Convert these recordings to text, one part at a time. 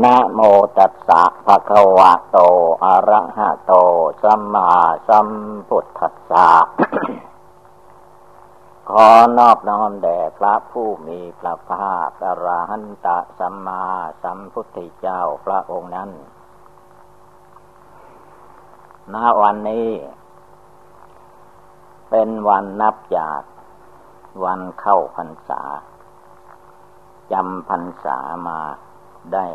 นะโมตัสสะภะคะวะโต อะระหะโต สัมมาสัมพุทธัสสะ ขอนอบน้อมแด่พระผู้มีพระภาคอรหันตสัมมาสัมพุทธเจ้าพระองค์นั้น ณ วันนี้ เป็นวันนับจากวันเข้าพรรษา จำพรรษามาได้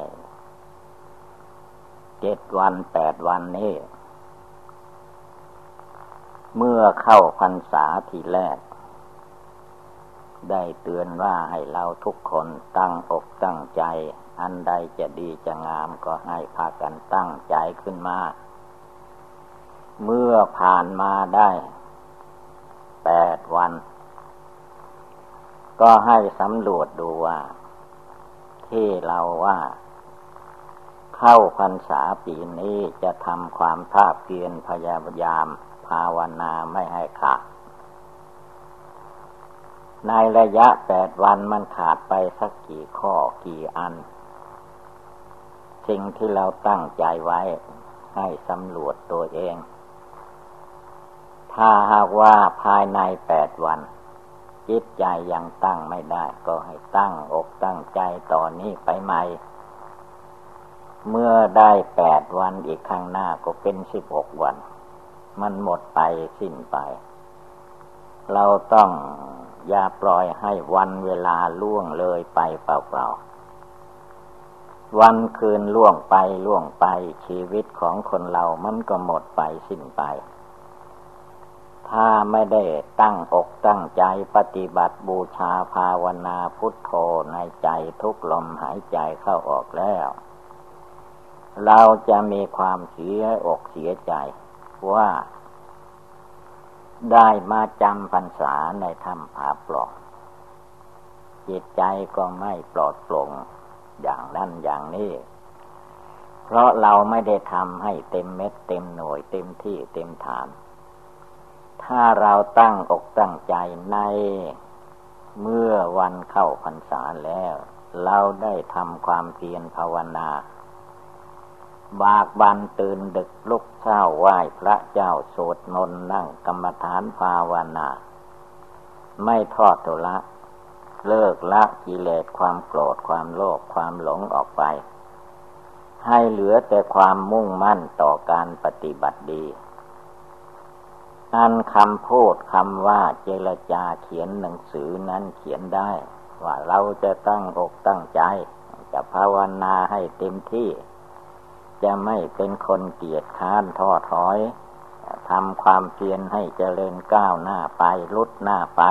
เจ็ดวันแปดวันนี้ เมื่อเข้าพรรษาทีแรก ได้เตือนว่าให้เราทุกคนตั้งอกตั้งใจ อันใดจะดีจะงามก็ให้พากันตั้งใจขึ้นมา เมื่อผ่านมาได้แปดวัน ก็ให้สำรวจดูว่า ที่เราว่า เข้าพรรษาปีนี้จะทำความภาคเพียรพยายาม ภาวนาไม่ให้ขาด ในระยะแปดวันมันขาดไปสักกี่ข้อกี่อัน สิ่งที่เราตั้งใจไว้ให้สำรวจตัวเอง ถ้าหากว่าภายในแปดวัน จิตใจยังตั้งไม่ได้ ก็ให้ตั้งอกตั้งใจต่อนนี้ไปใหม่ เมื่อได้แปดวันอีกข้างหน้าก็เป็นสิบหกวัน มันหมดไปสิ้นไป เราต้องอย่าปล่อยให้วันเวลาล่วงเลยไปเปล่าๆ วันคืนล่วงไปล่วงไปชีวิตของคนเรามันก็หมดไปสิ้นไป ถ้าไม่ได้ตั้งอกตั้งใจปฏิบัติบูชาภาวนาพุทโธในใจทุกลมหายใจเข้าออกแล้ว เราจะมีความเสียอกเสียใจว่า ได้มาจำพรรษาในถ้ำผาปลอกจิตใจก็ไม่ปลอดโปร่งอย่างนั้นอย่างนี้ เพราะเราไม่ได้ทำให้เต็มเม็ดเต็มหน่วยเต็มที่เต็มฐาน ถ้าเราตั้งอกตั้งใจในเมื่อวันเข้าพรรษาแล้ว เราได้ทำความเพียรภาวนา บากบันตื่นดึกลุกเช้าไหว้พระเจ้าสวดมนต์นั่งกรรมฐานภาวนา ไม่ทอดตุละ เลิกละกิเลสความโกรธความโลภความหลงออกไป ให้เหลือแต่ความมุ่งมั่นต่อการปฏิบัติดีอันคำพูดคำว่าเจรจาเขียนหนังสือนั้นเขียนได้ ว่าเราจะตั้งอกตั้งใจ จะภาวนาให้เต็มที่ จะไม่เป็นคนเกียจค้านท้อถอยทำความเพียรให้เจริญก้าวหน้าไปลุดหน้าไป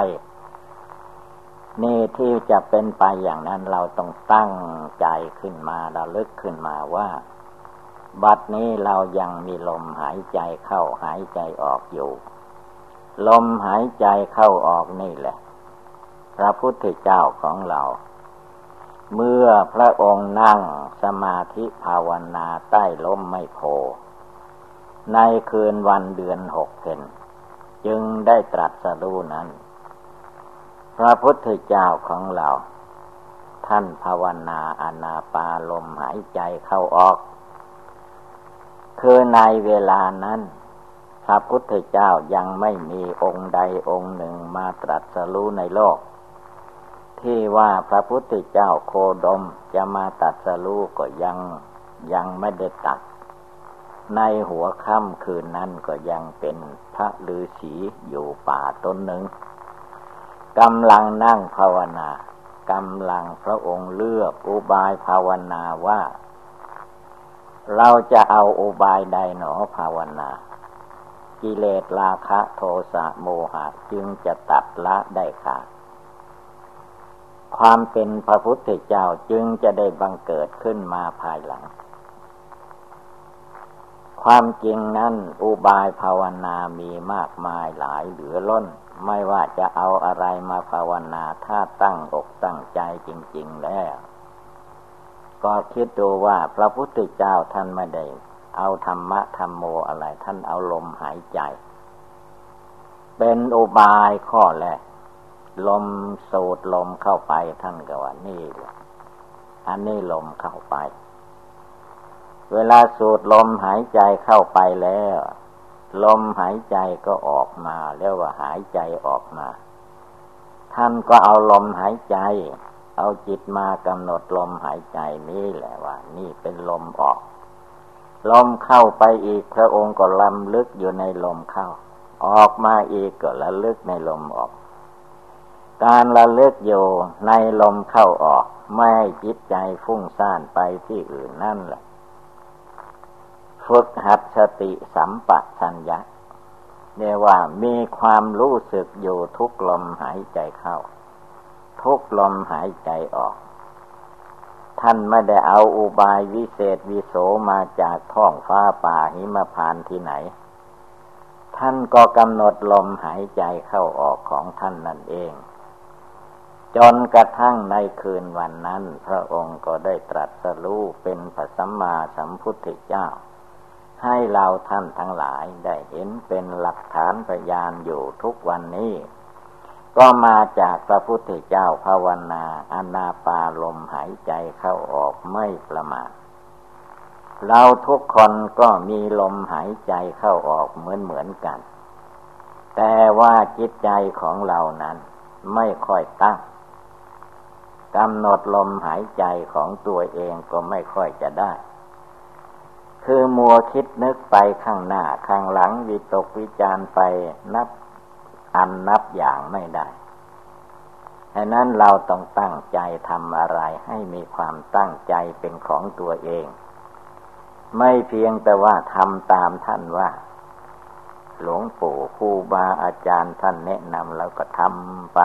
นี่ที่จะเป็นไปอย่างนั้นเราต้องตั้งใจขึ้นมาระลึกขึ้นมาว่า บัดนี้เรายังมีลมหายใจเข้าหายใจออกอยู่ ลมหายใจเข้าออกนี่แหละ พระพุทธเจ้าของเรา เมื่อพระองค์นั่งสมาธิภาวนาใต้ล้มไม่โพ ในคืนวันเดือนหกเพนจึงได้ตรัสรู้นั้น พระพุทธเจ้าของเรา ท่านภาวนาอนาปาลมหายใจเข้าออก คือในเวลานั้น พระพุทธเจ้ายังไม่มีองค์ใดองค์หนึ่งมาตรัสรู้ในโลก ที่ว่าพระพุทธเจ้าโคดมจะมาตัดสรู้ก็ยังยังไม่ได้ตัด ในหัวค่ำคืนนั้นก็ยังเป็นพระฤาษีอยู่ป่าต้นหนึ่งกำลังนั่งภาวนากำลังพระองค์เลือกอุบายภาวนาว่า เราจะเอาอุบายใดหนอภาวนา กิเลสราคะโทสะโมหะจึงจะตัดละได้ขาด ความเป็นพระพุทธเจ้าจึงจะได้บังเกิดขึ้นมาภายหลัง ความจริงนั้นอุบายภาวนามีมากมายหลายเหลือล้น ไม่ว่าจะเอาอะไรมาภาวนาถ้าตั้งอกตั้งใจจริง ๆแล้ว ก็คิดดูว่าพระพุทธเจ้าท่านไม่ได้เอาธรรมะธรรมโมอะไรท่านเอาลมหายใจ เป็นอุบายข้อแรก ลมสูดลมเข้าไปท่านก็ว่านี่แหละอันนี้ลมเข้าไป เวลาสูดลมหายใจเข้าไปแล้ว ลมหายใจก็ออกมาเรียกว่าหายใจออกมา ท่านก็เอาลมหายใจ เอาจิตมากำหนดลมหายใจนี่แหละว่า นี่เป็นลมออก ลมเข้าไปอีกพระองค์ก็ลำลึกอยู่ในลมเข้า ออกมาอีกก็ระลึกในลมออก การระลึกอยู่ในลมเข้าออก ไม่ให้จิตใจฟุ้งซ่านไปที่อื่นนั่นแหละฝึกหัดสติสัมปชัญญะเรียกว่ามีความรู้สึกอยู่ทุกลมหายใจเข้า ทุกลมหายใจออก ท่านไม่ได้เอาอุบายวิเศษวิโสมาจากท้องฟ้าป่าหิมพานที่ไหน ท่านก็กำหนดลมหายใจเข้าออกของท่านนั่นเอง จนกระทั่งในคืนวันนั้น พระองค์ก็ได้ตรัสรู้เป็นพระสัมมาสัมพุทธเจ้า ให้เราท่านทั้งหลายได้เห็นเป็นหลักฐานพยานอยู่ทุกวันนี้ ก็มาจากพระพุทธเจ้าภาวนาอนาปาลมหายใจเข้าออกไม่ประมาทเราทุกคนก็มีลมหายใจเข้าออกเหมือนเหมือนกัน แต่ว่าจิตใจของเรานั้นไม่ค่อยตั้ง กำหนดลมหายใจของตัวเองก็ไม่ค่อยจะได้ คือมัวคิดนึกไปข้างหน้าข้างหลังวิตกวิจารไปนับอันนับอย่างไม่ได้ดังนั้นเราต้องตั้งใจทำอะไรให้มีความตั้งใจเป็นของตัวเอง ไม่เพียงแต่ว่าทำตามท่านว่า หลวงปู่ครูบาอาจารย์ท่านแนะนำแล้วก็ทำไป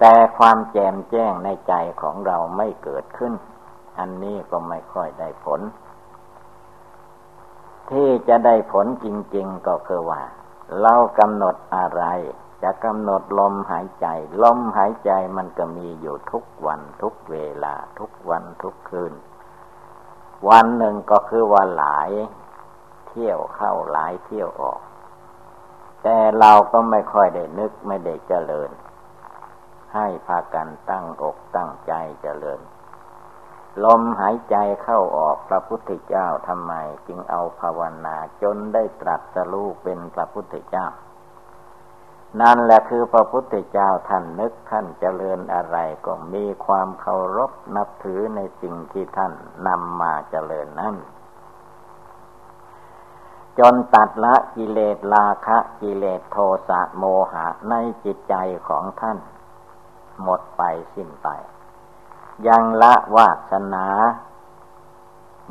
แต่ความแจ่มแจ้งในใจของเราไม่เกิดขึ้น อันนี้ก็ไม่ค่อยได้ผล ที่จะได้ผลจริง ๆก็คือว่า เรากำหนดอะไร จะกำหนดลมหายใจ ลมหายใจมันก็มีอยู่ทุกวันทุกเวลาทุกวันทุกคืน วันหนึ่งก็คือว่าหลาย เที่ยวเข้าหลายเที่ยวออก แต่เราก็ไม่ค่อยได้นึกไม่ได้เจริญ ให้พากันตั้งอกตั้งใจเจริญ ลมหายใจเข้าออกพระพุทธเจ้าทำไม จึงเอาภาวนาจนได้ตรัสรู้เป็นพระพุทธเจ้า นั่นแหละคือพระพุทธเจ้าท่านนึกท่านเจริญอะไรก็มีความเคารพนับถือในสิ่งที่ท่านนำมาเจริญนั้นจนตัดละกิเลสราคะกิเลสโทสะโมหะในจิตใจของท่าน หมดไปสิ้นไป ยังละวาสนา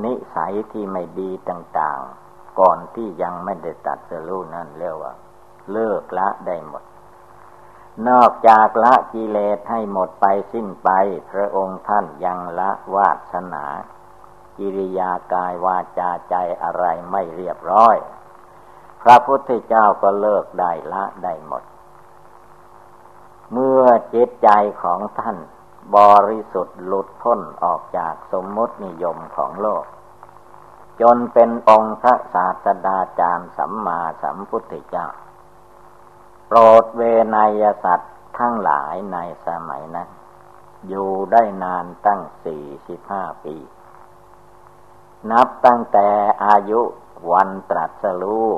นิสัยที่ไม่ดีต่างๆ ก่อนที่ยังไม่ได้ตัดสรู้นั่นเรียกว่า เลิกละได้หมด นอกจากละกิเลสให้หมดไปสิ้นไป พระองค์ท่านยังละวาสนากิริยากายวาจาใจอะไรไม่เรียบร้อย พระพุทธเจ้าก็เลิกได้ละได้หมด เมื่อจิตใจของท่าน บริสุทธิ์หลุดพ้นออกจากสมมตินิยมของโลก จนเป็นองค์พระศาสดาจารย์สัมมาสัมพุทธเจ้า โปรดเวนยสัตว์ทั้งหลายในสมัยนั้น อยู่ได้นานตั้งสี่สิบห้าปี นับตั้งแต่อายุวันตรัสรู้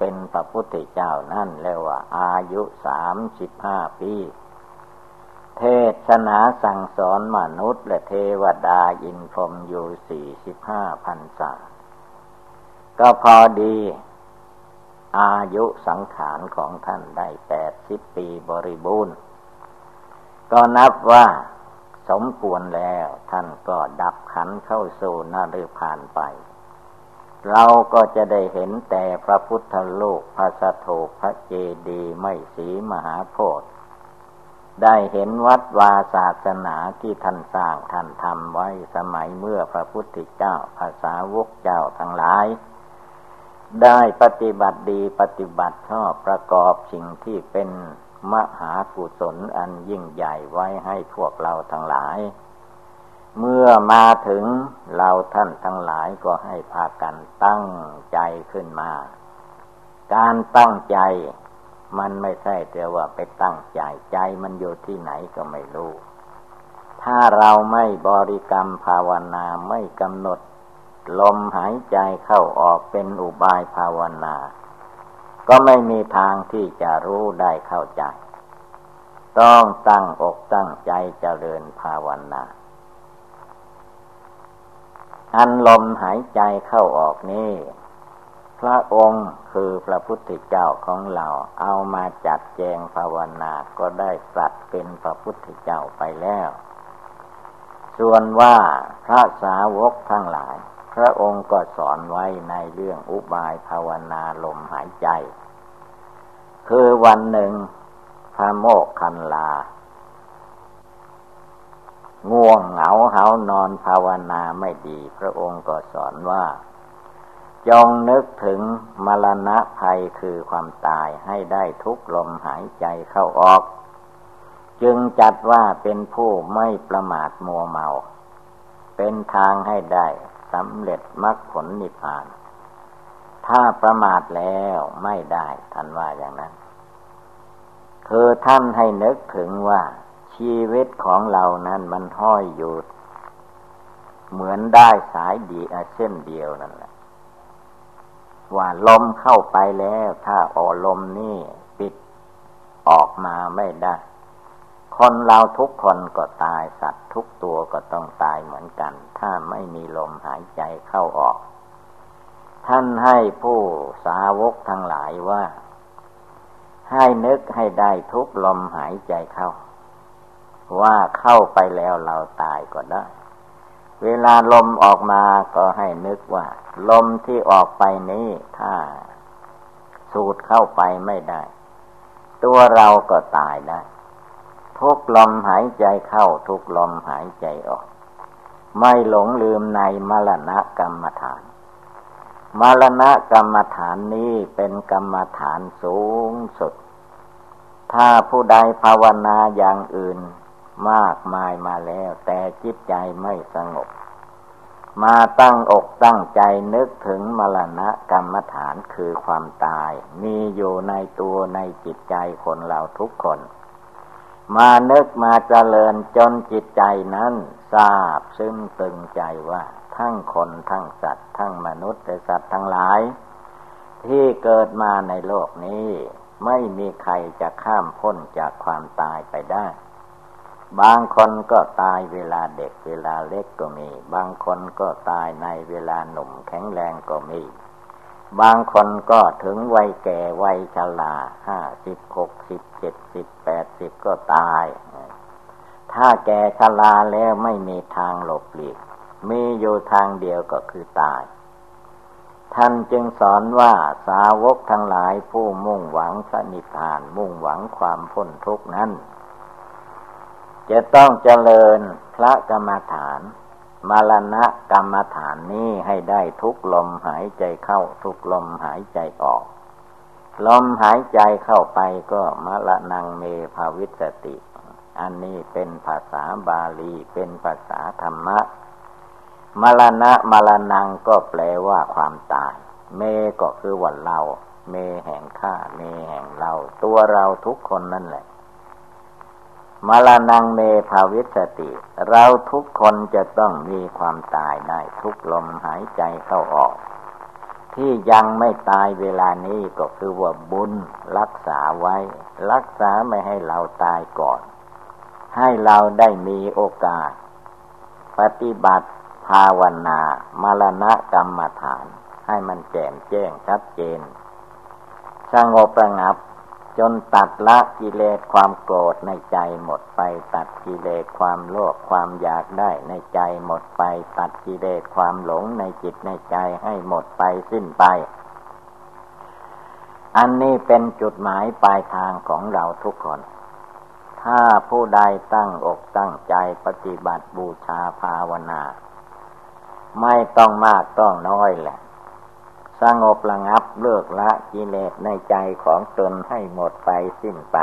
เป็นพระพุทธเจ้านั่นเรียกว่า อายุสามสิบห้าปี เทศนาสั่งสอนมนุษย์และเทวดาอินพรมอยู่สี่สิบห้าพันษาก็พอดี อายุสังขารของท่านได้แปดสิบปีบริบูรณ์ ก็นับว่าสมควรแล้วท่านก็ดับขันเข้าสู่นาฤพานไป เราก็จะได้เห็นแต่พระพุทธโลกพระสโถพระเจดีไม่สีมหาโพธิ์ได้เห็นวัดวาศาสนาที่ท่านสร้างท่านทำไว้สมัยเมื่อพระพุทธเจ้าภาษาวกเจ้าทั้งหลาย ได้ปฏิบัติดีปฏิบัติชอบประกอบสิ่งที่เป็นมหากุศลอันยิ่งใหญ่ไว้ให้พวกเราทั้งหลาย เมื่อมาถึงเราท่านทั้งหลายก็ให้พากันตั้งใจขึ้นมา การตั้งใจมันไม่ใช่แต่ว่าไปตั้งใจใจมันอยู่ที่ไหนก็ไม่รู้ ถ้าเราไม่บริกรรมภาวนาไม่กำหนด ลมหายใจเข้าออกเป็นอุบายภาวนา ก็ไม่มีทางที่จะรู้ได้เข้าใจ ต้องตั้งอกตั้งใจเจริญภาวนา อันลมหายใจเข้าออกนี้พระองค์คือพระพุทธเจ้าของเราเอามาจัดแจงภาวนาก็ได้สัตว์เป็นพระพุทธเจ้าไปแล้ว ส่วนว่าพระสาวกทั้งหลาย พระองค์ก็สอนไว้ในเรื่องอุบายภาวนาลมหายใจ คือวันหนึ่งพระโมกขันลา ง่วงเหงาเหานอนภาวนาไม่ดี พระองค์ก็สอนว่า จงนึกถึงมรณะภัยคือความตายให้ได้ทุกลมหายใจเข้าออก จึงจัดว่าเป็นผู้ไม่ประมาทมัวเมา เป็นทางให้ได้สำเร็จมรรคผลนิพพาน ถ้าประมาทแล้วไม่ได้ท่านว่าอย่างนั้นคือท่านให้นึกถึงว่า ชีวิตของเรานั้นมันห้อยอยู่ เหมือนได้สายดีเส้นเดียวนั่นแหละ ว่าลมเข้าไปแล้ว ถ้าออลมนี่ปิดออกมาไม่ได้ คนเราทุกคนก็ตายสัตว์ทุกตัวก็ต้องตายเหมือนกัน ถ้าไม่มีลมหายใจเข้าออก ท่านให้ผู้สาวกทั้งหลายว่า ให้นึกให้ได้ทุกลมหายใจเข้า ว่าเข้าไปแล้วเราตายก็ได้ เวลาลมออกมาก็ให้นึกว่า ลมที่ออกไปนี้ถ้าสูดเข้าไปไม่ได้ ตัวเราก็ตายได้ ทุกลมหายใจเข้าทุกลมหายใจออก ไม่หลงลืมในมรณะกรรมฐานมรณะกรรมฐานนี้เป็นกรรมฐานสูงสุด ถ้าผู้ใดภาวนาอย่างอื่น มากมายมาแล้ว แต่จิตใจไม่สงบ มาตั้งอกตั้งใจนึกถึงมรณะกรรมฐานคือความตาย มีอยู่ในตัวในจิตใจคนเราทุกคน มานึกมาเจริญจนจิตใจนั้นทราบซึ้งตึงใจว่าทั้งคนทั้งสัตว์ ทั้งมนุษย์และสัตว์ทั้งหลาย ที่เกิดมาในโลกนี้ ไม่มีใครจะข้ามพ้นจากความตายไปได้ บางคนก็ตายเวลาเด็กเวลาเล็กก็มี บางคนก็ตายในเวลาหนุ่มแข็งแรงก็มี บางคนก็ถึงวัยแก่วัยชราห้าสิบหกสิบเจ็ดสิบแปดสิบก็ตาย ถ้าแก่ชราแล้วไม่มีทางหลบหลีก มีอยู่ทางเดียวก็คือตาย ท่านจึงสอนว่าสาวกทั้งหลายผู้มุ่งหวังสนิพานมุ่งหวังความพ้นทุกข์นั้น จะต้องเจริญพระกรรมฐานมรณะกรรมฐานนี้ให้ได้ทุกลมหายใจเข้าทุกลมหายใจออก ลมหายใจเข้าไปก็มรณงเมภาวิสติ อันนี้เป็นภาษาบาลีเป็นภาษาธรรมะมรณะมรณงก็แปลว่าความตาย เมก็คือวันเรา เมแห่งข้า เมแห่งเรา ตัวเราทุกคนนั่นแหละ มรณงเมภาวิสติ เราทุกคนจะต้องมีความตายได้ทุกลมหายใจเข้าออก ที่ยังไม่ตายเวลานี้ก็คือว่าบุญรักษาไว้ รักษาไม่ให้เราตายก่อน ให้เราได้มีโอกาส ปฏิบัติภาวนามรณะกรรมฐาน ให้มันแจ่มแจ้งชัดเจน สงบประงับ จนตัดละกิเลสความโกรธในใจหมดไป ตัดกิเลสความโลภความอยากได้ในใจหมดไป ตัดกิเลสความหลงในจิตในใจให้หมดไปสิ้นไป อันนี้เป็นจุดหมายปลายทางของเราทุกคน ถ้าผู้ใดตั้งอกตั้งใจปฏิบัติบูชาภาวนา ไม่ต้องมากต้องน้อยแหละ สงบระงับเลิกละกิเลสในใจของตนให้หมดไปสิ้นไป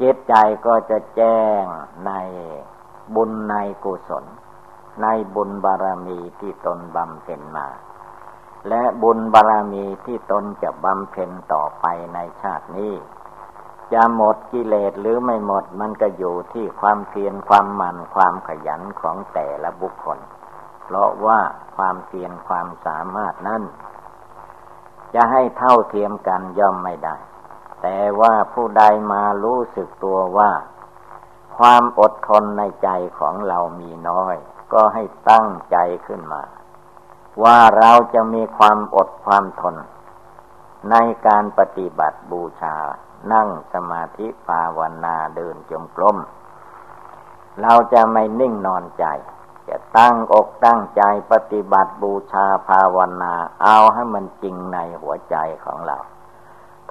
จิตใจก็จะแจ้งในบุญในกุศล ในบุญบารมีที่ตนบำเพ็ญมา และบุญบารมีที่ตนจะบำเพ็ญต่อไปในชาตินี้ จะหมดกิเลสหรือไม่หมดมันก็อยู่ที่ความเพียรความมันความขยันของแต่ละบุคคล เพราะว่าความเพียรความสามารถนั้นจะให้เท่าเทียมกันย่อมไม่ได้ แต่ว่าผู้ใดมารู้สึกตัวว่า ความอดทนในใจของเรามีน้อย ก็ให้ตั้งใจขึ้นมา ว่าเราจะมีความอดความทน ในการปฏิบัติบูชา นั่งสมาธิภาวนาเดินจมกลมเราจะไม่นิ่งนอนใจ จะตั้งอกตั้งใจปฏิบัติบูชาภาวนา เอาให้มันจริงในหัวใจของเรา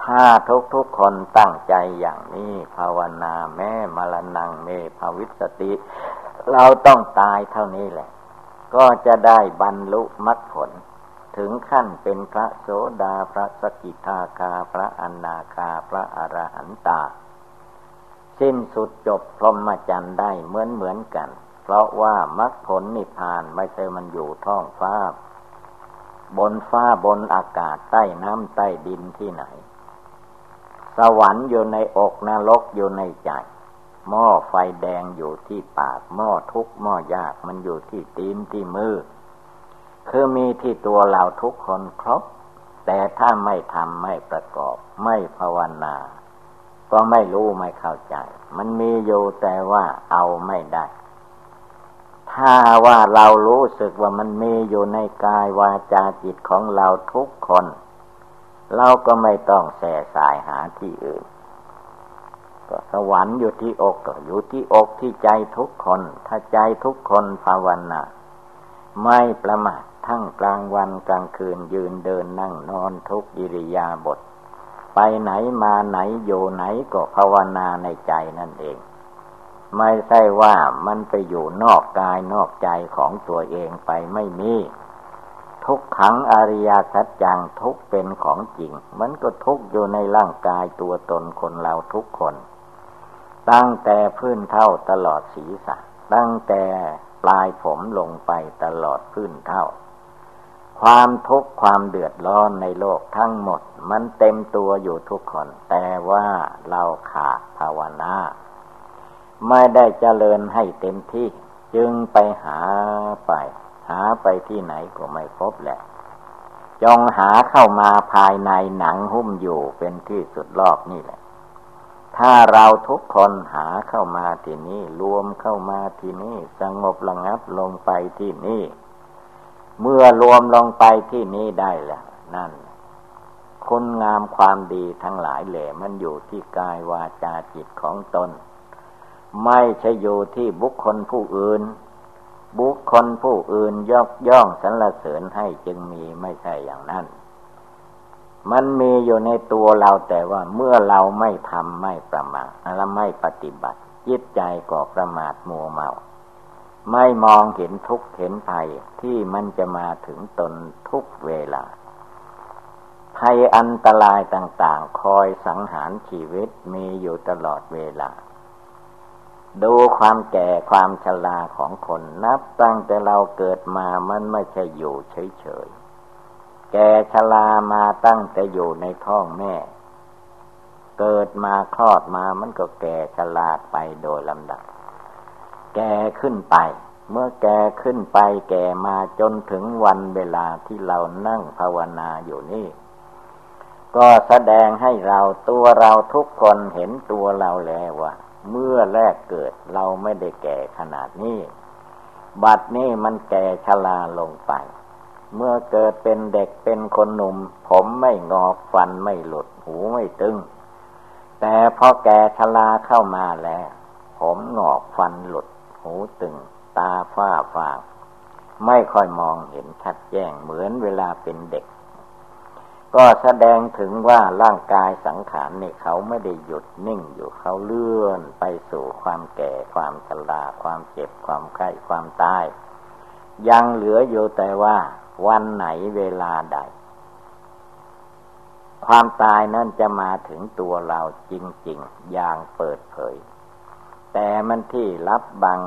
ถ้าทุกทุกคนตั้งใจอย่างนี้ภาวนาแม่มรณงเมภาวิสติ เราต้องตายเท่านี้แหละ ก็จะได้บรรลุมรรคผลถึงขั้นเป็นพระโสดาพระสกิทาคาพระอนาคาพระอรหันตา สิ้นสุดจบพรหมจรรย์ได้เหมือนเหมือนกัน ราะว่ามรรคผลนิพพานไม่ใช่มันอยู่ท้องฟ้า บนฟ้าบนอากาศใต้น้ำใต้ดินที่ไหน สวรรค์อยู่ในอกนรกอยู่ในใจ หม้อไฟแดงอยู่ที่ปาก หม้อทุกหม้อยากมันอยู่ที่ตีนที่มือ คือมีที่ตัวเราทุกคนครบ แต่ถ้าไม่ทำไม่ประกอบ ไม่ภาวนาก็ไม่รู้ไม่เข้าใจ มันมีอยู่แต่ว่าเอาไม่ได้ ถ้าว่าเรารู้สึกว่ามันมีอยู่ในกายวาจาจิตของเราทุกคน เราก็ไม่ต้องแส่สายหาที่อื่น ก็สวรรค์อยู่ที่อกก็อยู่ที่อกที่ใจทุกคน ถ้าใจทุกคนภาวนาไม่ประมาททั้งกลางวันกลางคืนยืนเดินนั่งนอนทุกอิริยาบถไปไหนมาไหนอยู่ไหนก็ภาวนาในใจนั่นเอง ไม่ใช่ว่ามันไปอยู่นอกกายนอกใจของตัวเองไปไม่มี ทุกขังอริยสัจจังทุกเป็นของจริง มันก็ทุกอยู่ในร่างกายตัวตนคนเราทุกคน ตั้งแต่พื้นเท่าตลอดศีรษะ ตั้งแต่ปลายผมลงไปตลอดพื้นเท่า ความทุกข์ความเดือดร้อนในโลกทั้งหมด มันเต็มตัวอยู่ทุกคน แต่ว่าเราขาดภาวนา ไม่ได้เจริญให้เต็มที่ จึงไปหาไป หาไปที่ไหนก็ไม่พบแหละ จงหาเข้ามาภายในหนังหุ้มอยู่เป็นที่สุดรอบนี่แหละ ถ้าเราทุกคนหาเข้ามาที่นี่รวมเข้ามาที่นี่สงบระงับลงไปที่นี่เมื่อรวมลงไปที่นี้ได้แล้วนั่นคุณงามความดีทั้งหลายแหล่มันอยู่ที่กายวาจาจิตของตน ไม่ใช่อยู่ที่บุคคลผู้อื่น บุคคลผู้อื่นยกย่องสรรเสริญให้จึงมีไม่ใช่อย่างนั้น มันมีอยู่ในตัวเราแต่ว่าเมื่อเราไม่ทำไม่ประมาทและไม่ปฏิบัติ จิตใจก็ประมาทมัวเมา ไม่มองเห็นทุกข์เห็นภัยที่มันจะมาถึงตนทุกเวลาภัยอันตรายต่างๆ คอยสังหารชีวิตมีอยู่ตลอดเวลา ดูความแก่ความชราของคนนับตั้งแต่เราเกิดมามันไม่ใช่อยู่เฉยๆ แก่ชรามาตั้งแต่อยู่ในท้องแม่ เกิดมาคลอดมามันก็แก่ชราไปโดยลำดับ แก่ขึ้นไป เมื่อแก่ขึ้นไปแก่มาจนถึงวันเวลาที่เรานั่งภาวนาอยู่นี่ก็แสดงให้เราตัวเราทุกคนเห็นตัวเราแล้วว่า เมื่อแรกเกิดเราไม่ได้แก่ขนาดนี้ บัดนี้มันแก่ชราลงไป เมื่อเกิดเป็นเด็กเป็นคนหนุ่ม ผมไม่งอกฟันไม่หลุดหูไม่ตึง แต่พอแก่ชราเข้ามาแล้ว ผมงอกฟันหลุด หูตึง ตาฝ้าฟางไม่ค่อยมองเห็นชัดแจ้งเหมือนเวลาเป็นเด็ก ก็แสดงถึงว่าร่างกายสังขารนี่เขาไม่ได้หยุดนิ่งอยู่เขาเลื่อนไปสู่ความแก่ ความชราความเจ็บความไข้ความตาย ยังเหลืออยู่แต่ว่า วันไหนเวลาใด ความตายนั่นจะมาถึงตัวเราจริง ๆ อย่างเปิดเผย แต่มันที่รับบัง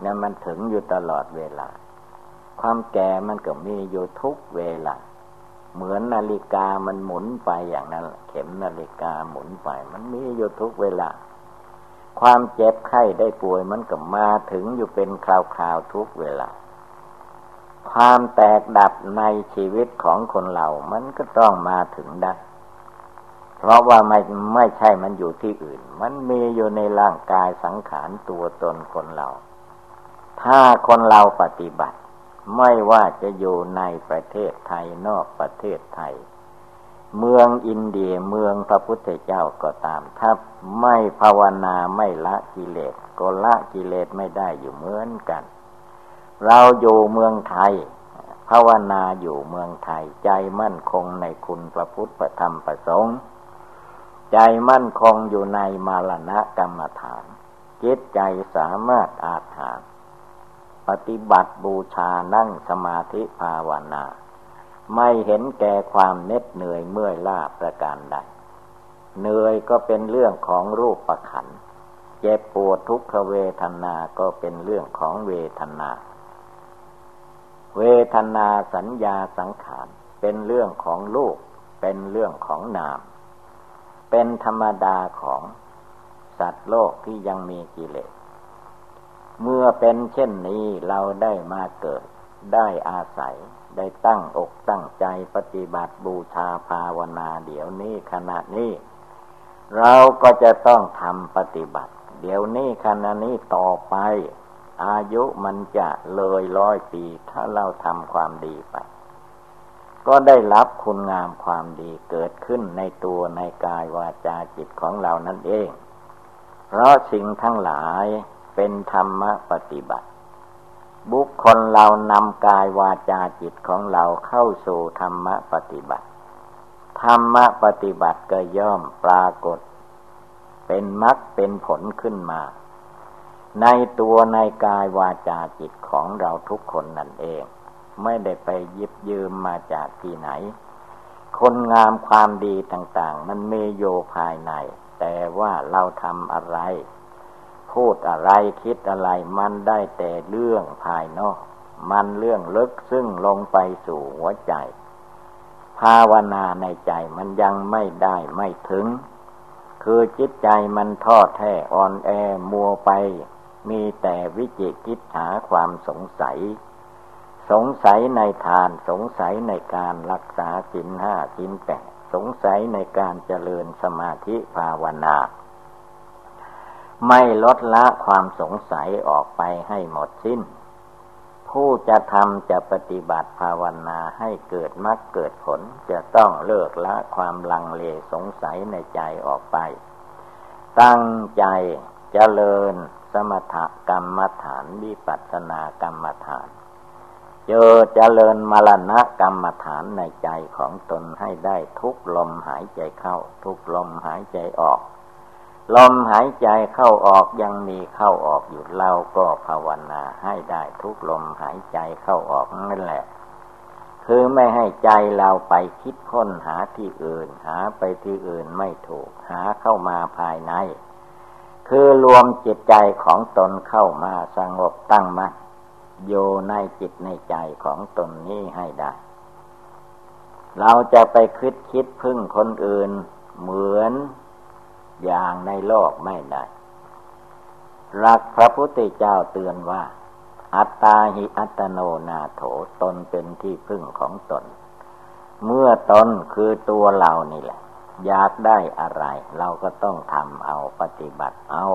เนี่ยมันถึงอยู่ตลอดเวลา ความแก่มันก็มีอยู่ทุกเวลา เหมือนนาฬิกามันหมุนไปอย่างนั้นเข็มนาฬิกาหมุนไป มันมีอยู่ทุกเวลา ความเจ็บไข้ได้ป่วยมันก็มาถึงอยู่เป็นคราวๆทุกเวลา ความแตกดับในชีวิตของคนเรามันก็ต้องมาถึงได้เพราะว่าไม่ไม่ใช่มันอยู่ที่อื่น มันมีอยู่ในร่างกายสังขารตัวตนคนเรา ถ้าคนเราปฏิบัติ ไม่ว่าจะอยู่ในประเทศไทยนอกประเทศไทย เมืองอินเดียเมืองพระพุทธเจ้าก็ตามถ้าไม่ภาวนาไม่ละกิเลสก็ละกิเลสไม่ได้อยู่เหมือนกัน เราอยู่เมืองไทย ภาวนาอยู่เมืองไทย ใจมั่นคงในคุณพระพุทธธรรมประสงค์ ใจมั่นคงอยู่ในมาลณะกรรมฐานจิตใจสามารถอาถาน ปฏิบัติบูชานั่งสมาธิภาวนา ไม่เห็นแก่ความเน็ดเหนื่อยเมื่อยล้าประการใดเหนื่อยก็เป็นเรื่องของรูปประขันเจ็บปวดทุกขเวทนาก็เป็นเรื่องของเวทนา เวทนาสัญญาสังขารเป็นเรื่องของลูก เป็นเรื่องของนาม เป็นธรรมดาของสัตว์โลกที่ยังมีกิเลส เมื่อเป็นเช่นนี้เราได้มาเกิด ได้อาศัย ได้ตั้งอกตั้งใจปฏิบัติบูชาภาวนาเดี๋ยวนี้ขณะนี้ เราก็จะต้องทำปฏิบัติ เดี๋ยวนี้ขณะนี้ต่อไป อายุมันจะเลยร้อยปี ถ้าเราทำความดีไป ก็ได้รับคุณงามความดีเกิดขึ้นในตัวในกายวาจาจิตของเรานั่นเอง เพราะสิ่งทั้งหลาย เป็นธรรมปฏิบัติ บุคคลเรานำกายวาจาจิตของเราเข้าสู่ธรรมปฏิบัติ ธรรมปฏิบัติก็ย่อมปรากฏ เป็นมรรคเป็นผลขึ้นมา ในตัวในกายวาจาจิตของเราทุกคนนั่นเอง ไม่ได้ไปยิบยืมมาจากที่ไหน คนงามความดีต่าง ๆ มันมีโยภายใน แต่ว่าเราทำอะไร พูดอะไรคิดอะไรมันได้แต่เรื่องภายนอก มันเรื่องลึกซึ่งลงไปสู่หัวใจ ภาวนาในใจมันยังไม่ได้ไม่ถึง คือจิตใจมันทอดแท้อ่อนแอมัวไป มีแต่วิจิกิจหาความสงสัย สงสัยในทานสงสัยในการรักษาสินห้าสินแปดสงสัยในการเจริญสมาธิภาวนา ไม่ลดละความสงสัยออกไปให้หมดสิ้น ผู้จะทำจะปฏิบัติภาวนาให้เกิดมรรคเกิดผล จะต้องเลิกละความลังเลสงสัยในใจออกไป ตั้งใจเจริญสมถกรรมฐานวิปัสสนากรรมฐาน เจอเจริญมรณะกรรมฐานในใจของตนให้ได้ทุกลมหายใจเข้า ทุกลมหายใจออก ลมหายใจเข้าออกยังมีเข้าออกอยู่เราก็ภาวนาให้ได้ทุกลมหายใจเข้าออกนั่นแหละ คือไม่ให้ใจเราไปคิดค้นหาที่อื่น หาไปที่อื่นไม่ถูก หาเข้ามาภายใน คือรวมจิตใจของตนเข้ามาสงบตั้งมัน่นโยในจิตในใจของตนนี้ให้ได้ เราจะไปคิดคิดพึ่งคนอื่น เหมือน อย่างในโลกไม่ได้รักพระพุทธเจ้าเตือนว่า อัตตาหิอัตโนนาโถตนเป็นที่พึ่งของตน เมื่อตนคือตัวเรานี่แหละ อยากได้อะไร เราก็ต้องทำเอาปฏิบัติเอา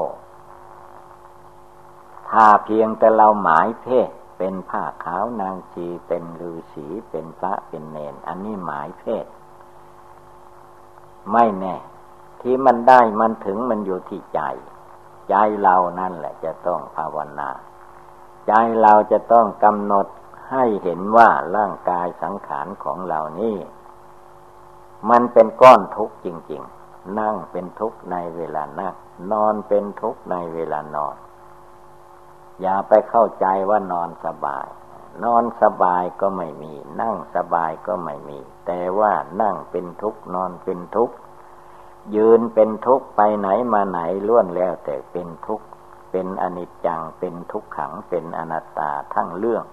ถ้าเพียงแต่เราหมายเพศเป็นผ้าขาวนางชีเป็นฤาษีเป็นพระเป็นเนน อันนี้หมายเพศ ไม่แน่ ที่มันได้มันถึงมันอยู่ที่ใจ ใจเรานั่นแหละจะต้องภาวนา ใจเราจะต้องกำหนดให้เห็นว่าร่างกายสังขารของเรานี่ มันเป็นก้อนทุกข์จริง ๆ นั่งเป็นทุกข์ในเวลานั่งนอนเป็นทุกข์ในเวลานอน อย่าไปเข้าใจว่านอนสบาย นอนสบายก็ไม่มี นั่งสบายก็ไม่มี แต่ว่านั่งเป็นทุกข์นอนเป็นทุกข์ ยืนเป็นทุกข์ไปไหนมาไหนล้วนแล้วแต่เป็นทุกข์ เป็นอนิจจัง เป็นทุกขัง เป็นอนัตตาทั้งเรื่อง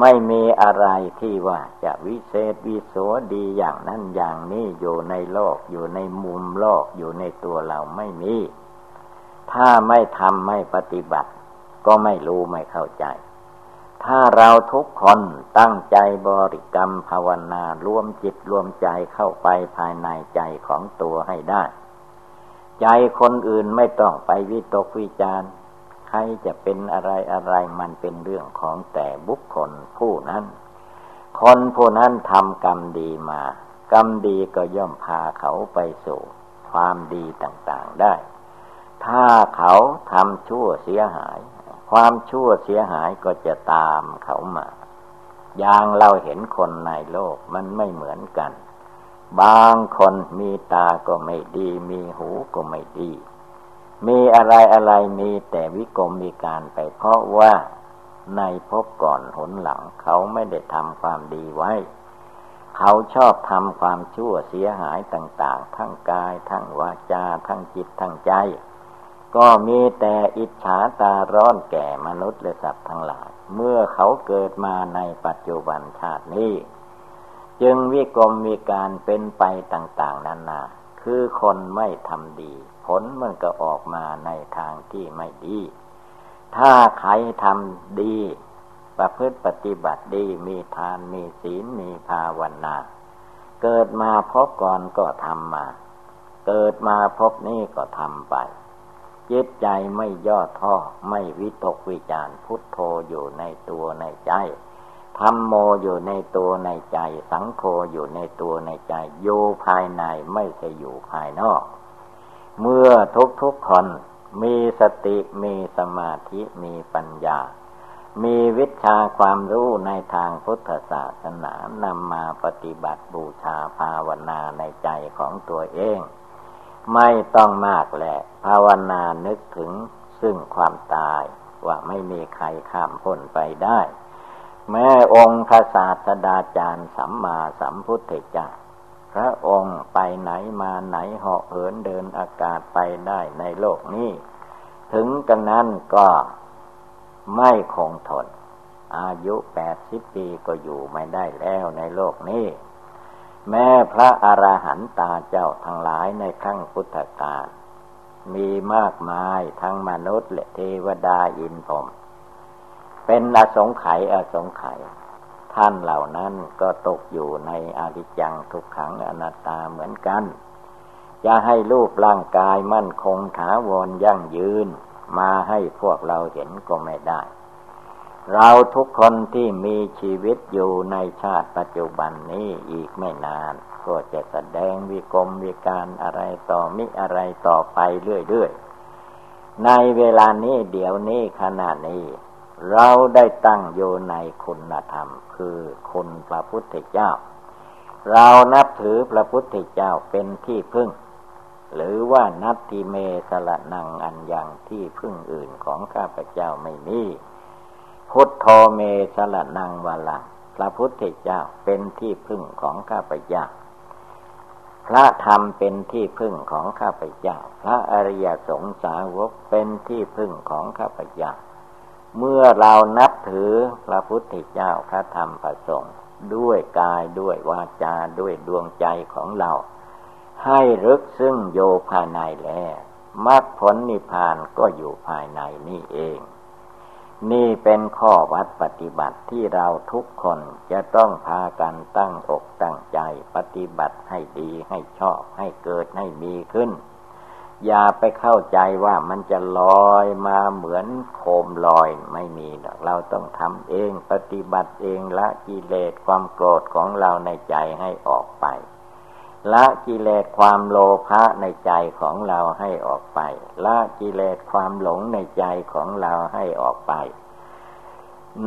ไม่มีอะไรที่ว่าจะวิเศษวิโสดีอย่างนั้นอย่างนี้อยู่ในโลก อยู่ในมุมโลก อยู่ในตัวเราไม่มี ถ้าไม่ทำไม่ปฏิบัติ ก็ไม่รู้ไม่เข้าใจ ถ้าเราทุกคนตั้งใจบริกรรมภาวนารวมจิตรวมใจเข้าไปภายในใจของตัวให้ได้ ใจคนอื่นไม่ต้องไปวิตกวิจารใครจะเป็นอะไรอะไรมันเป็นเรื่องของแต่บุคคลผู้นั้น คนผู้นั้นทำกรรมดีมา กรรมดีก็ย่อมพาเขาไปสู่ความดีต่างๆได้ ถ้าเขาทำชั่วเสียหาย ความชั่วเสียหายก็จะตามเขามาอย่างเราเห็นคนในโลกมันไม่เหมือนกัน บางคนมีตาก็ไม่ดี มีหูก็ไม่ดี มีอะไรอะไรมีแต่วิกรมมีการไปเพราะว่าในพบก่อนหนหลังเขาไม่ได้ทำความดีไว้ เขาชอบทำความชั่วเสียหายต่าง ๆ ทั้งกาย ทั้งวาจา ทั้งจิต ทั้งใจ ก็มีแต่อิจฉาตาร้อนแก่มนุษย์และสัตว์ทั้งหลาย เมื่อเขาเกิดมาในปัจจุบันชาตินี้ จึงวิกรมมีการเป็นไปต่าง ๆนานา คือคนไม่ทำดี ผลมันก็ออกมาในทางที่ไม่ดี ถ้าใครทำดี ประพฤติปฏิบัติดีมีทานมีศีลมีภาวนา เกิดมาพบก่อนก็ทำมา เกิดมาพบนี้ก็ทำไป จิตใจไม่ย่อท้อไม่วิตกวิจารพุทโธอยู่ในตัวในใจธรรมโมอยู่ในตัวในใจ สังโฆอยู่ในตัวในใจอยู่ภายในไม่ใช่อยู่ภายนอก เมื่อทุกทุกคนมีสติมีสมาธิมีปัญญา มีวิชาความรู้ในทางพุทธศาสนานำมาปฏิบัติบูชาภาวนาในใจของตัวเอง ไม่ต้องมากแหละภาวนานึกถึงซึ่งความตายว่าไม่มีใครข้ามพ้นไปได้ แม้องค์พระศาสดาจารย์สัมมาสัมพุทธเจ้าพระองค์ไปไหนมาไหนเหาะเหินเดินอากาศไปได้ในโลกนี้ ถึงกันนั้นก็ไม่คงทน อายุแปดสิบปีก็อยู่ไม่ได้แล้วในโลกนี้ แม้พระอรหันตาเจ้าทั้งหลายในขั้งพุทธกาลมีมากมายทั้งมนุษย์และเทวดาอินพรมเป็นอสงไขยอสงไขยท่านเหล่านั้นก็ตกอยู่ในอริจังทุกขังอนัตตาเหมือนกัน จะให้รูปร่างกายมั่นคงถาวรยั่งยืน มาให้พวกเราเห็นก็ไม่ได้ เราทุกคนที่มีชีวิตอยู่ในชาติปัจจุบันนี้อีกไม่นาน ก็จะแสดงวิกรมวิการอะไรต่อมิอะไรต่อไปเรื่อยๆ ในเวลานี้เดี๋ยวนี้ขณะนี้ เราได้ตั้งอยู่ในคุณธรรม คือคุณพระพุทธเจ้า เรานับถือพระพุทธเจ้าเป็นที่พึ่ง หรือว่านับทีเมสละนังอันยังที่พึ่งอื่นของข้าพเจ้าไม่มี พุทโธเมสละนังวาลังพระพุทธเจ้าเป็นที่พึ่งของข้าพเจ้า พระธรรมเป็นที่พึ่งของข้าพเจ้า พระอริยสงสาวกเป็นที่พึ่งของข้าพเจ้า เมื่อเรานับถือพระพุทธเจ้าพระธรรมพระสงฆ์ด้วยกายด้วยวาจาด้วยดวงใจของเรา ให้รึกซึ่งโยภายในแล้วมรรคผลนิพพานก็อยู่ภายในนี่เอง นี่เป็นข้อวัดปฏิบัติที่เราทุกคนจะต้องพากันตั้งอกตั้งใจปฏิบัติให้ดีให้ชอบให้เกิดให้มีขึ้น อย่าไปเข้าใจว่ามันจะลอยมาเหมือนโคมลอยไม่มีเราต้องทำเองปฏิบัติเองละกิเลสความโกรธของเราในใจให้ออกไป ละกิเลสความโลภะในใจของเราให้ออกไป ละกิเลสความหลงในใจของเราให้ออกไป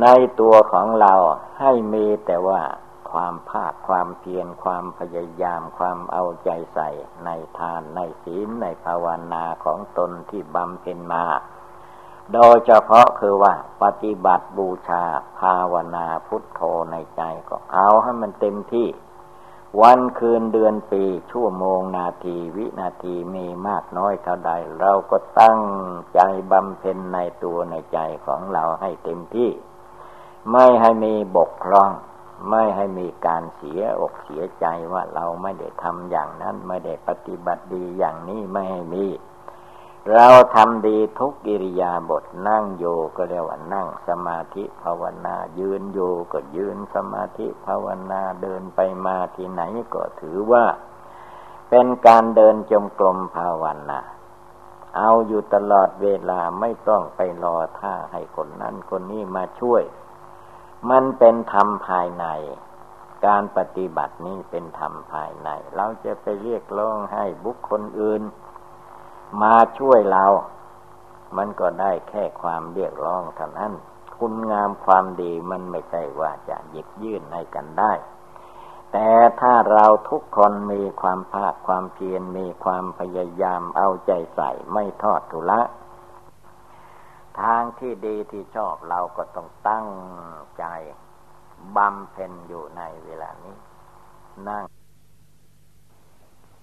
ในตัวของเราให้มีแต่ว่าความภาคความเพียรความพยายามความเอาใจใส่ ในทานในศีลในภาวนาของตนที่บำเพ็ญมา โดยเฉพาะคือว่า ปฏิบัติบูชาภาวนาพุทโธในใจก็เอาให้มันเต็มที่ วันคืนเดือนปีชั่วโมงนาทีวินาทีมีมากน้อยเท่าใด เราก็ตั้งใจบำเพ็ญในตัวในใจของเราให้เต็มที่ ไม่ให้มีบกพร่อง ไม่ให้มีการเสียอกเสียใจว่าเราไม่ได้ทำอย่างนั้น ไม่ได้ปฏิบัติดีอย่างนี้ไม่ให้มี เราทำดีทุกกิริยาบทนั่งโยก็เรียกว่านั่งสมาธิภาวนา ยืนโยก็ยืนสมาธิภาวนาเดินไปมาที่ไหนก็ถือว่า เป็นการเดินจมกลมภาวนาเอาอยู่ตลอดเวลาไม่ต้องไปรอท่าให้คนนั้นคนนี้มาช่วย มันเป็นธรรมภายใน การปฏิบัตินี้เป็นธรรมภายใน เราจะไปเรียกร้องให้บุคคลอื่น มาช่วยเรา มันก็ได้แค่ความเรียกร้องเท่านั้น คุณงามความดีมันไม่ใช่ว่าจะหยิบยื่นให้กันได้ แต่ถ้าเราทุกคนมีความภาคความเพียรมีความพยายามเอาใจใส่ไม่ทอดทุละทางที่ดีที่ชอบเราก็ต้องตั้งใจบำเพ็ญอยู่ในเวลานี้ นั่ง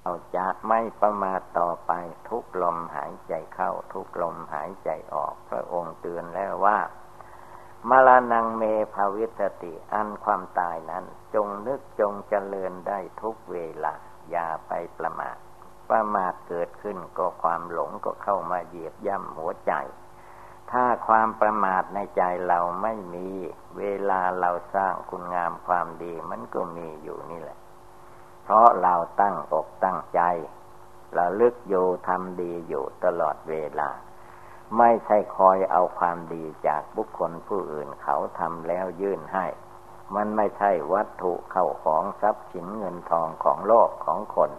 เราจะไม่ประมาทต่อไปทุกลมหายใจเข้า ทุกลมหายใจออก พระองค์เตือนแล้วว่ามรณงเมภาวิตติอันความตายนั้น จงนึกจงเจริญได้ทุกเวลา อย่าไปประมาทประมาทเกิดขึ้นก็ความหลงก็เข้ามาเหยียบย่ำหัวใจ ถ้าความประมาทในใจเราไม่มี เวลาเราสร้างคุณงามความดีมันก็มีอยู่นี่แหละ เพราะเราตั้งอกตั้งใจระลึกอยู่ทำดีอยู่ตลอดเวลา ไม่ใช่คอยเอาความดีจากบุคคลผู้อื่นเขาทำแล้วยื่นให้ มันไม่ใช่วัตถุเข้าของทรัพย์สินเงินทองของโลกของคน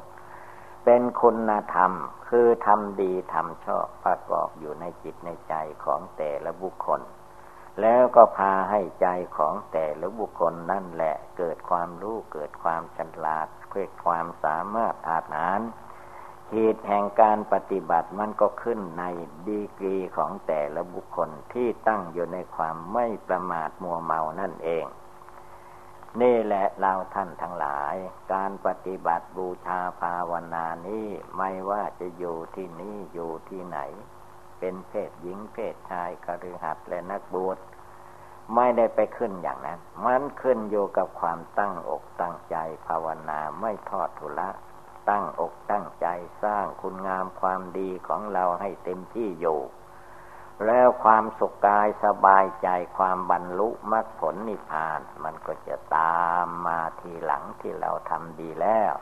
เป็นคุณธรรมคือทำดีทำชอบประกอบอยู่ในจิตในใจของแต่ละบุคคล แล้วก็พาให้ใจของแต่ละบุคคลนั่นแหละเกิดความรู้เกิดความฉลาด เกิดความสามารถอาหารเหตุแห่งการปฏิบัติมันก็ขึ้นในดีกรีของแต่ละบุคคลที่ตั้งอยู่ในความไม่ประมาทมัวเมานั่นเอง นี่แหละเราท่านทั้งหลาย การปฏิบัติบูชาภาวนานี้ไม่ว่าจะอยู่ที่นี่อยู่ที่ไหน เป็นเพศหญิงเพศชายคฤหัสและนักบวช ไม่ได้ไปขึ้นอย่างนั้น มันขึ้นอยู่กับความตั้งอกตั้งใจ ภาวนาไม่ทอดทุละตั้งอกตั้งใจสร้างคุณงามความดีของเราให้เต็มที่อยู่ แล้วความสุขกายสบายใจความบรรลุมรรคผลนิพพาน มันก็จะตามมาทีหลังที่เราทำดีแล้ว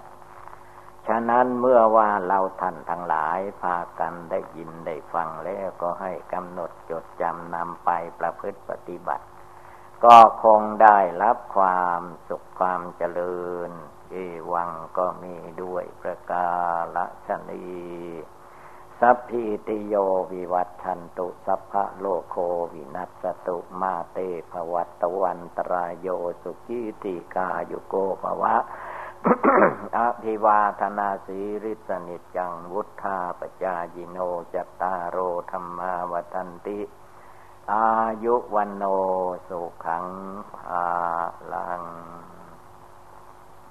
ฉะนั้นเมื่อว่าเราท่านทั้งหลายพากันได้ยินได้ฟังแล้วก็ให้กำหนดจดจำนำไปประพฤติปฏิบัติ ก็คงได้รับความสุขความเจริญ เอวังก็มีด้วยประกาละชนีสัพพิติโยวิวัตชันตุ สัพพะโลโควินัสตุมาเตภวัตวันตรายโยสุขีติกายุโกภวะอภิวาธนาสีริสนิจังวุธาปจายิโนจัตตารโรธรรมาวทันติ อายุวันโนสุขังภาลัง